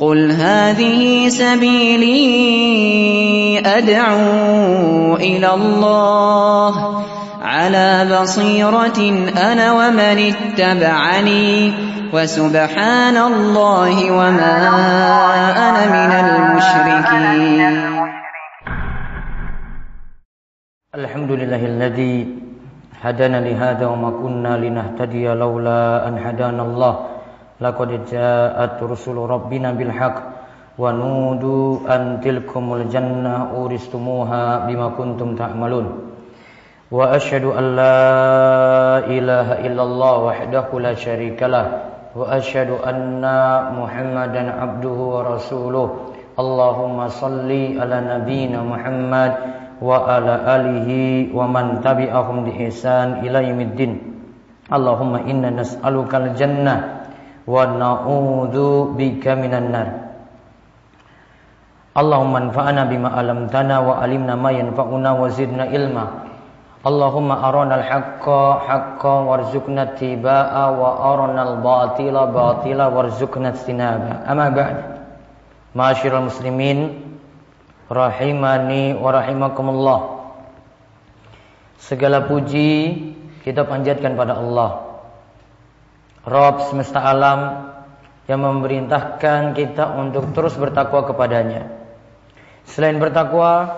قل هذه سبيلي أدعو إلى الله على بصيرة أنا ومن اتبعني وسبحان الله وما أنا من المشركين. الحمد لله الذي هدانا لهذا وما كنا لنهتدي لولا أن هدانا الله. لقد جاءت رسل ربنا بالحق ونودوا أن تلكم الجنة أورثتموها بما كنتم تعملون. وأشهد أن لا إله إلا الله وحده لا شريك له. وأشهد أن محمدا عبده ورسوله. اللهم صل على نبينا محمد وعلى آله ومن تبعهم بإحسان إلى يوم الدين. اللهم إنا نسألك الجنة wa na'udzu bika minan nar. Allahumma anfa'na bima 'allamtana wa 'allimna ma yanfa'una wa zidna ilma. Allahumma arana al-haqqa haqqan warzuqna tibaa wa arana al-batila batila warzuqna istinaba. Amma ba'd. Ma'asyiral muslimin rahimani wa rahimakumullah. Segala puji kita panjatkan pada Allah Rob semesta alam yang memerintahkan kita untuk terus bertakwa kepadanya. Selain bertakwa,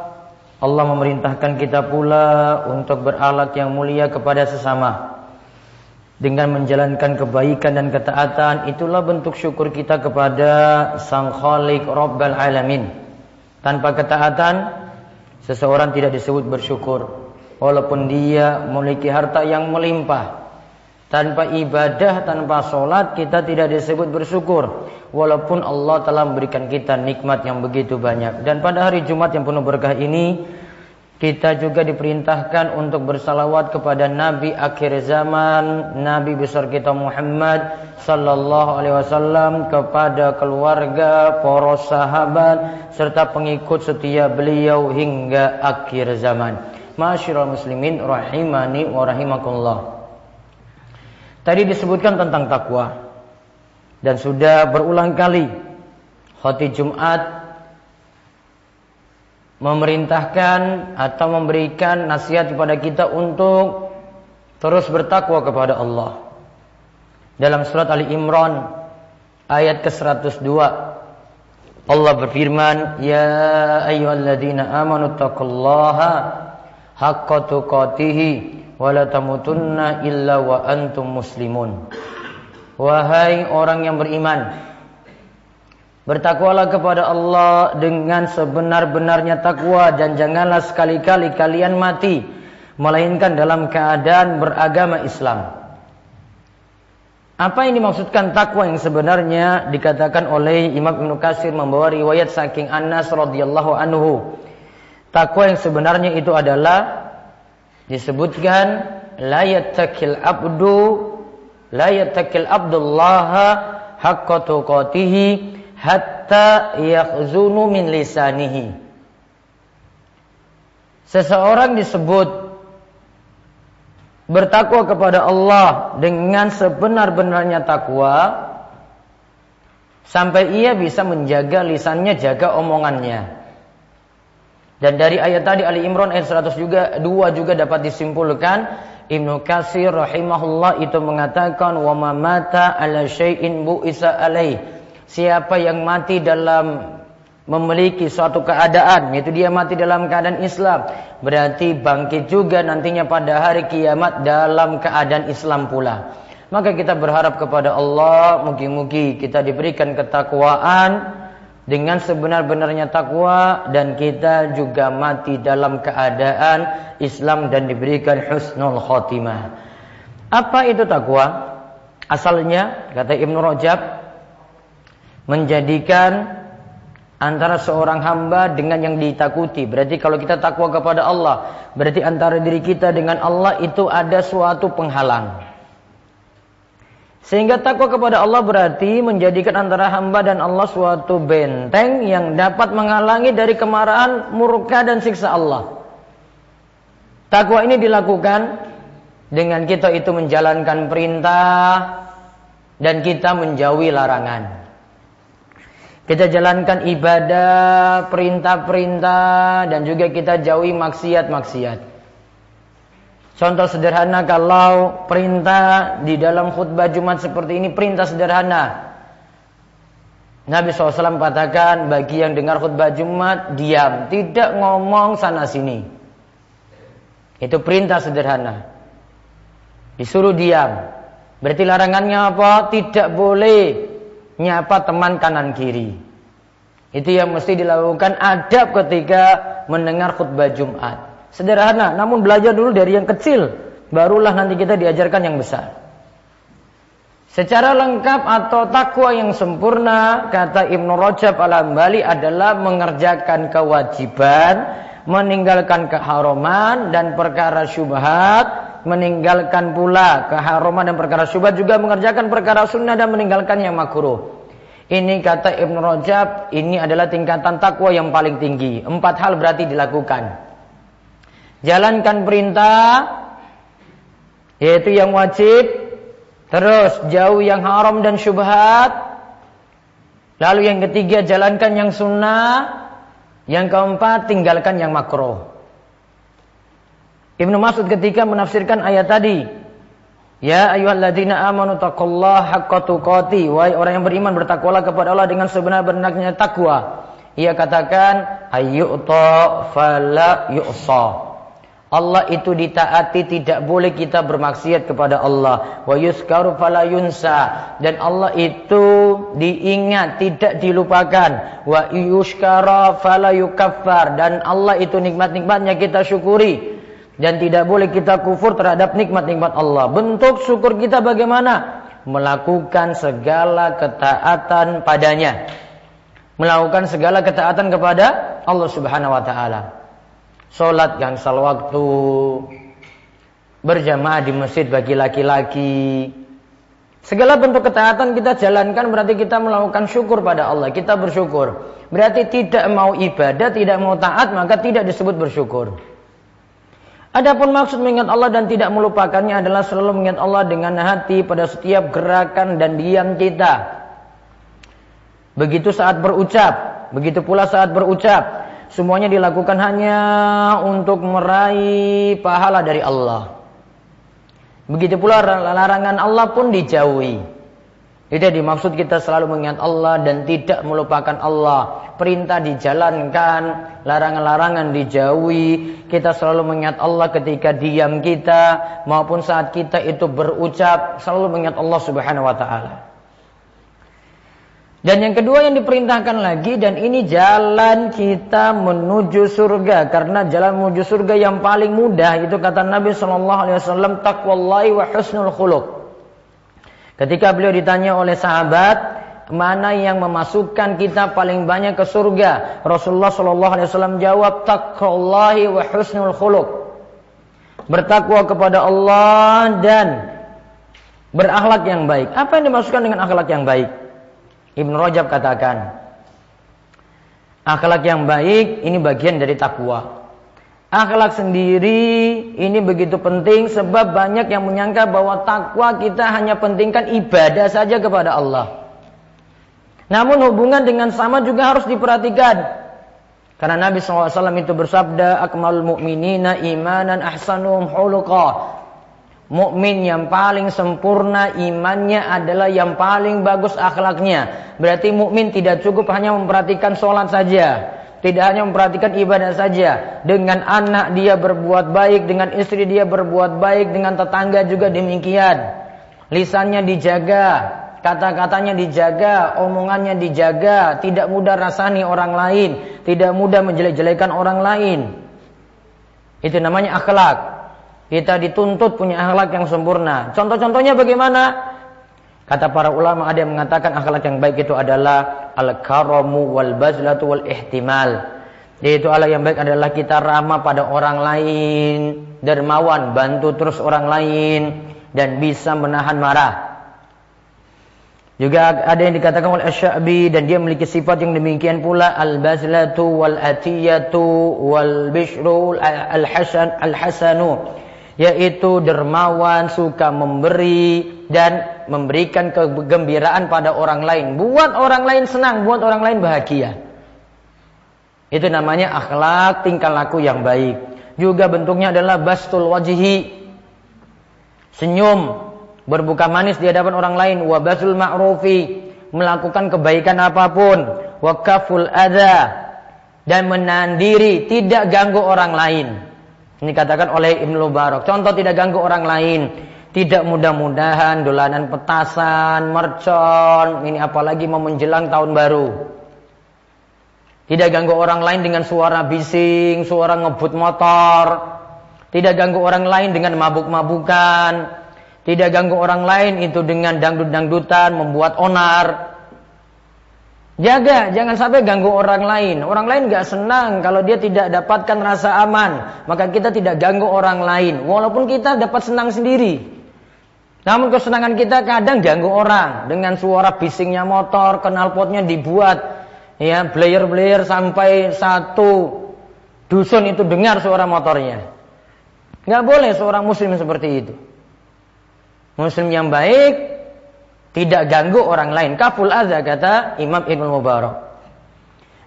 Allah memerintahkan kita pula untuk berakhlak yang mulia kepada sesama. Dengan menjalankan kebaikan dan ketaatan, itulah bentuk syukur kita kepada Sang Khalik Rabbal Alamin. Tanpa ketaatan, seseorang tidak disebut bersyukur. Walaupun dia memiliki harta yang melimpah, tanpa ibadah, tanpa sholat kita tidak disebut bersyukur. Walaupun Allah telah memberikan kita nikmat yang begitu banyak. Dan pada hari Jumat yang penuh berkah ini Kita juga diperintahkan untuk bersalawat kepada Nabi akhir zaman Nabi besar kita Muhammad Sallallahu alaihi wasallam Kepada keluarga, poros sahabat Serta pengikut setia beliau hingga akhir zaman. Masyurul muslimin rahimani wa rahimakumullah Tadi disebutkan tentang takwa dan sudah berulang kali khotib Jumat memerintahkan atau memberikan nasihat kepada kita untuk terus bertakwa kepada Allah. Dalam surat Ali Imran ayat ke-102 Allah berfirman, "Ya ayyuhalladzina amanu taqullaha haqqa tuqatih wala tamutunna illa wa antum muslimun. Wahai orang yang beriman, bertakwalah kepada Allah dengan sebenar-benarnya takwa dan janganlah sekali-kali kalian mati melainkan dalam keadaan beragama Islam. Apa yang dimaksudkan takwa yang sebenarnya dikatakan oleh Imam Ibnu Katsir membawa riwayat saking Anas radhiyallahu anhu. Takwa yang sebenarnya itu adalah disebutkan la yattakil abdu la yattakil abdullah haqqa tuqatihi hatta yakhzunu min lisanihi. Seseorang disebut bertakwa kepada Allah dengan sebenar-benarnya takwa sampai ia bisa menjaga lisannya jaga omongannya dan dari ayat tadi Ali Imran ayat 100 juga dua juga dapat disimpulkan Ibnu Katsir rahimahullah itu mengatakan wa mata ala syai'in bu'isa alaih. Siapa yang mati dalam memiliki suatu keadaan yaitu dia mati dalam keadaan Islam berarti bangkit juga nantinya pada hari kiamat dalam keadaan Islam pula. Maka kita berharap kepada Allah mungkin-mungkin kita diberikan ketakwaan dengan sebenar-benarnya takwa dan kita juga mati dalam keadaan Islam dan diberikan husnul khotimah. Apa itu takwa? Asalnya kata Ibnu Rajab menjadikan antara seorang hamba dengan yang ditakuti. Berarti kalau kita takwa kepada Allah, berarti antara diri kita dengan Allah itu ada suatu penghalang. Sehingga takwa kepada Allah berarti menjadikan antara hamba dan Allah suatu benteng yang dapat menghalangi dari kemarahan, murka dan siksa Allah. Takwa ini dilakukan dengan kita itu menjalankan perintah dan kita menjauhi larangan. Kita jalankan ibadah, perintah-perintah dan juga kita jauhi maksiat-maksiat. Contoh sederhana kalau perintah di dalam khutbah Jumat seperti ini perintah sederhana. Nabi SAW katakan bagi yang dengar khutbah Jumat diam, tidak ngomong sana sini. Itu perintah sederhana. Disuruh diam. Berarti larangannya apa? Tidak boleh nyapa teman kanan kiri. Itu yang mesti dilakukan adab ketika mendengar khutbah Jumat. Sederhana, namun belajar dulu dari yang kecil, barulah nanti kita diajarkan yang besar. Secara lengkap atau takwa yang sempurna, kata Ibnu Rajab al-Hambali adalah mengerjakan kewajiban, meninggalkan keharaman dan perkara syubhat, meninggalkan pula keharuman dan perkara syubhat juga mengerjakan perkara sunnah dan meninggalkan yang makruh. Ini kata Ibn Rajab, ini adalah tingkatan takwa yang paling tinggi. Empat hal berarti dilakukan. Jalankan perintah, yaitu yang wajib. Terus jauh yang haram dan syubhat. Lalu yang ketiga jalankan yang sunnah. Yang keempat tinggalkan yang makruh. Ibnu Mas'ud ketika menafsirkan ayat tadi, Ya ayyuhalladzina amanu taqullaha haqqa tuqati. Wahai orang yang beriman bertakwalah kepada Allah dengan sebenar-benarnya takwa. Ia katakan ayyuta fala yu'sa. Allah itu ditaati tidak boleh kita bermaksiat kepada Allah. Wa yuskaru fala yunsa dan Allah itu diingat tidak dilupakan. Wa yuskara fala yukaffar dan Allah itu nikmat-nikmatnya kita syukuri dan tidak boleh kita kufur terhadap nikmat-nikmat Allah. Bentuk syukur kita bagaimana? Melakukan segala ketaatan padanya. Melakukan segala ketaatan kepada Allah Subhanahu wa taala. Salat yang sal waktu, berjamaah di masjid bagi laki-laki. Segala bentuk ketaatan kita jalankan berarti kita melakukan syukur pada Allah. Kita bersyukur. Berarti tidak mau ibadah, tidak mau taat, maka tidak disebut bersyukur. Adapun maksud mengingat Allah dan tidak melupakannya adalah selalu mengingat Allah dengan hati pada setiap gerakan dan diam kita. Begitu saat berucap, begitu pula saat berucap, semuanya dilakukan hanya untuk meraih pahala dari Allah. Begitu pula larangan Allah pun dijauhi. Itu dimaksud kita selalu mengingat Allah dan tidak melupakan Allah. Perintah dijalankan, larangan-larangan dijauhi. Kita selalu mengingat Allah ketika diam kita maupun saat kita itu berucap, selalu mengingat Allah Subhanahu wa taala. Dan yang kedua yang diperintahkan lagi dan ini jalan kita menuju surga karena jalan menuju surga yang paling mudah itu kata Nabi Shallallahu alaihi wasallam takwallahi wa husnul khuluq. Ketika beliau ditanya oleh sahabat, mana yang memasukkan kita paling banyak ke surga? Rasulullah Shallallahu Alaihi Wasallam jawab, takwallahi wa husnul khuluq. Bertakwa kepada Allah dan berakhlak yang baik. Apa yang dimasukkan dengan akhlak yang baik? Ibn Rajab katakan, akhlak yang baik ini bagian dari takwa. Akhlak sendiri ini begitu penting sebab banyak yang menyangka bahwa takwa kita hanya pentingkan ibadah saja kepada Allah. Namun hubungan dengan sama juga harus diperhatikan. Karena Nabi SAW itu bersabda, Akmal mu'minina imanan ahsanum huluqa. Mukmin yang paling sempurna imannya adalah yang paling bagus akhlaknya. Berarti mukmin tidak cukup hanya memperhatikan sholat saja. Tidak hanya memperhatikan ibadah saja. Dengan anak dia berbuat baik, dengan istri dia berbuat baik, dengan tetangga juga demikian. Lisannya dijaga, kata-katanya dijaga, omongannya dijaga, tidak mudah rasani orang lain, tidak mudah menjelek-jelekan orang lain. Itu namanya akhlak. Kita dituntut punya akhlak yang sempurna. Contoh-contohnya bagaimana? Kata para ulama ada yang mengatakan akhlak yang baik itu adalah al-karamu wal bazlatu wal ihtimal. Yaitu akhlak yang baik adalah kita ramah pada orang lain, dermawan, bantu terus orang lain dan bisa menahan marah. Juga ada yang dikatakan oleh Asy-Sya'bi dan dia memiliki sifat yang demikian pula al-bazlatu wal atiyatu wal bishru al-hasan al-hasanu yaitu dermawan, suka memberi dan memberikan kegembiraan pada orang lain, buat orang lain senang, buat orang lain bahagia. Itu namanya akhlak tingkah laku yang baik. Juga bentuknya adalah bastul wajhi. Senyum, berbuka manis di hadapan orang lain, wa basul ma'rufi, melakukan kebaikan apa pun, wa kaful adza dan menahan diri tidak ganggu orang lain. Ini katakan oleh Ibnu Mubarak. Contoh tidak ganggu orang lain. Tidak mudah-mudahan dolanan petasan, mercon, ini apalagi mau menjelang tahun baru. Tidak ganggu orang lain dengan suara bising, suara ngebut motor. Tidak ganggu orang lain dengan mabuk-mabukan. Tidak ganggu orang lain itu dengan dangdut-dangdutan, membuat onar. Jaga, jangan sampai ganggu orang lain. Orang lain gak senang kalau dia tidak dapatkan rasa aman. Maka kita tidak ganggu orang lain. Walaupun kita dapat senang sendiri. Namun kesenangan kita kadang ganggu orang dengan suara bisingnya motor, knalpotnya dibuat ya blayer-blayer sampai satu dusun itu dengar suara motornya. Nggak boleh seorang muslim seperti itu. Muslim yang baik tidak ganggu orang lain. Kaful azza kata Imam Ibnu Mubarak.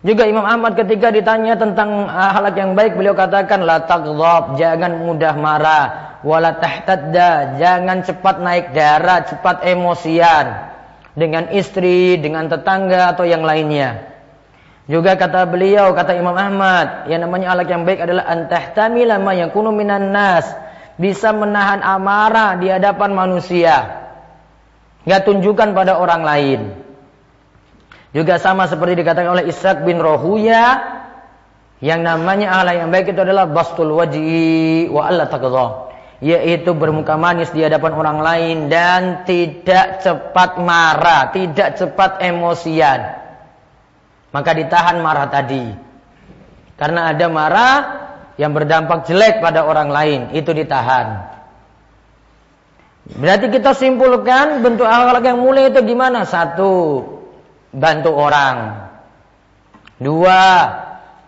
Juga Imam Ahmad ketika ditanya tentang halak yang baik beliau katakan la taghdab, jangan mudah marah wala tahtadda, jangan cepat naik darah, cepat emosian dengan istri, dengan tetangga atau yang lainnya. Juga kata beliau, kata Imam Ahmad, yang namanya alak yang baik adalah antahtamila ma yakunu minan nas, bisa menahan amarah di hadapan manusia. Gak tunjukkan pada orang lain. Juga sama seperti dikatakan oleh Ishaq bin Rohuya, yang namanya alak yang baik itu adalah bastul wajhi wa Allah taqdha yaitu bermuka manis di hadapan orang lain dan tidak cepat marah, tidak cepat emosian. Maka ditahan marah tadi. Karena ada marah yang berdampak jelek pada orang lain, itu ditahan. Berarti kita simpulkan bentuk akhlak yang mulia itu gimana? Satu, bantu orang. Dua,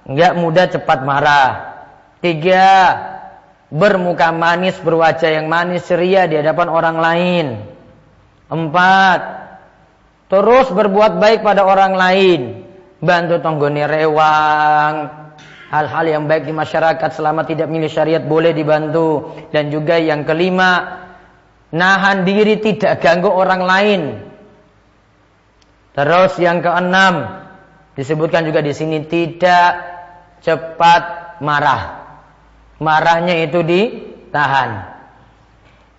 enggak mudah cepat marah. Tiga, bermuka manis, berwajah yang manis, ceria di hadapan orang lain. Empat, terus berbuat baik pada orang lain. Bantu tonggoni rewang. Hal-hal yang baik di masyarakat selama tidak milih syariat boleh dibantu. Dan juga yang kelima, nahan diri tidak ganggu orang lain. Terus yang keenam, disebutkan juga di sini tidak cepat marah marahnya itu ditahan.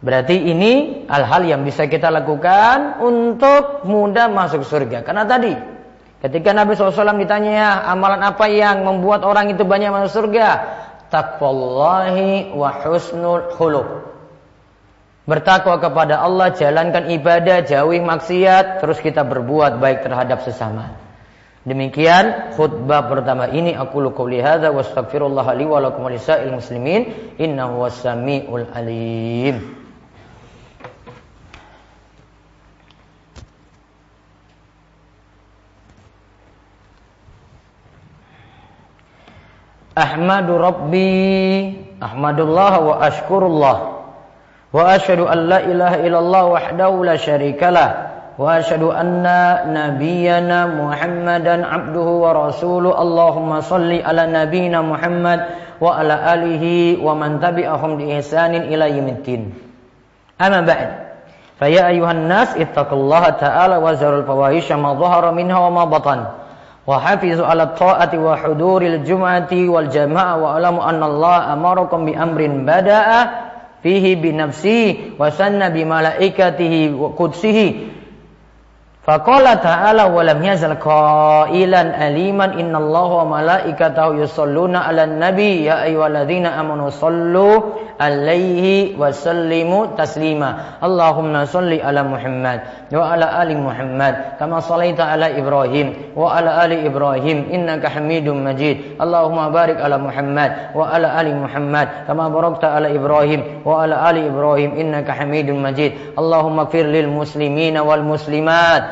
Berarti ini hal-hal yang bisa kita lakukan untuk mudah masuk surga. Karena tadi ketika Nabi SAW ditanya ya, amalan apa yang membuat orang itu banyak masuk surga? Takwallahi wa husnul khuluq. Bertakwa kepada Allah, jalankan ibadah, jauhi maksiat, terus kita berbuat baik terhadap sesama. Demikian khutbah pertama ini aku qouli hadza wa astaghfirullah li wa lakum lisa'il muslimin innahu was-sami'ul alim. Ahmadu Rabbi Ahmadullah wa ashkurullah wa ashhadu an la ilaha illallah wahdahu la syarikalah وأشهد أن نبينا محمدا عبده ورسوله. اللهم صل على نبينا محمد وعلى آله ومن تبعهم بإحسان إلى يوم الدين. أما بعد فيا أيها الناس اتقوا الله تعالى وزروا الفواحش ما ظهر منها وما بطن وحافظوا على الطاعة وحضور الجمعة والجماعة واعلموا أن الله أمركم بأمر بدأ fihi bi nafsi wa sanna bi malaikatihi wa qudsihi Faqala ta'ala wa lam yazal qailan aliman innallaha wa malaikatahu yusholluna 'alan nabi ya ayyuhalladzina amanu sallu alaihi wa sallimu taslima. Allahumma salli ala Muhammad wa ala ali Muhammad kama sallaita ala Ibrahim wa ala ali Ibrahim innaka Hamidum Majid. Allahumma barik ala Muhammad wa ala ali Muhammad kama barakta ala Ibrahim wa ala ali Ibrahim innaka Hamidum Majid. Allahumma lil muslimina wal muslimat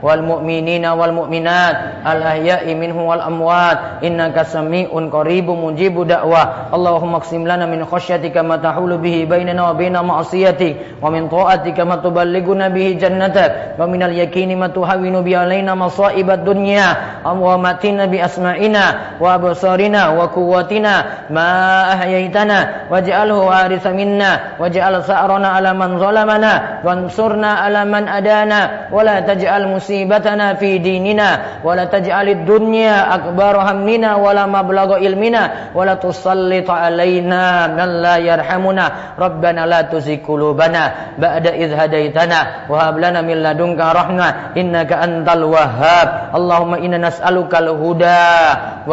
wal mu'minina wal mu'minat. Al ahya'i minhum wal amwat. Innaka sami'un qaribun mujibu da'wah. Allahumma qsim lana min khasyatika ma tahulu bihi bainana wa baina ma'siyatik. Wa min ta'atika ma tuballighuna bihi jannatak. Wa min al yaqini ma tuhawinu bi alaina masa'ib ad-dunya. Wa matina bi asma'ina. Wa absarina wa quwwatina. Ma ahyaitana. Waj'alhu warisa minna. Waj'al sa'rana ala man zalamana. Wansurna ala man adana. Wa la taj'al musibatana fi dinina wa la taj'alid dunya akbar hammina wa la mablagha ilmina wa la tusallit alaina man la yarhamuna. Rabbana la tuzigh qulubana ba'da idh hadaitana wa hab lana min ladunka rahmah innaka antal wahhab. Allahumma inna nas'aluka al-huda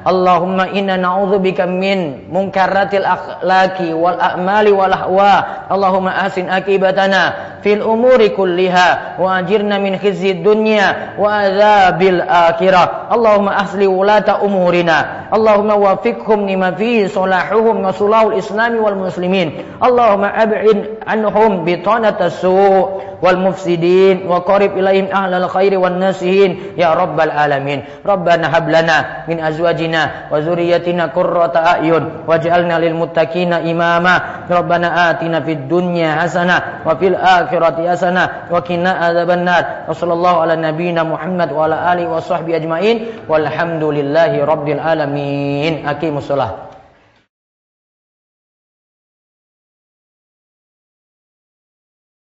Allahumma inna na'udzubika min munkaratil akhlaqi wal a'mali wal ahwa. Allahumma ahsin akibatana fil umuri kulliha wa ajirna min khizyid dunya wa adzabil akhirah. Allahumma asli ulata umurina. Allahumma wafiqhum lima fihi salahuhum wa sulahul islami wal muslimin. Allahumma ab'id anhum bitanata su' والمفسدين وقرب إليهم أهل الخير والناسين يا رب العالمين. ربنا هب لنا من أزواجنا وذريتنا قرة أعين واجعلنا للمتقين إماما. ربنا آتنا في الدنيا حسنة وفي الآخرة حسنة وقنا عذاب النار. وصلى الله على نبينا محمد وعلى آله وصحبه أجمعين. والحمد لله رب العالمين. أقيموا الصلاة.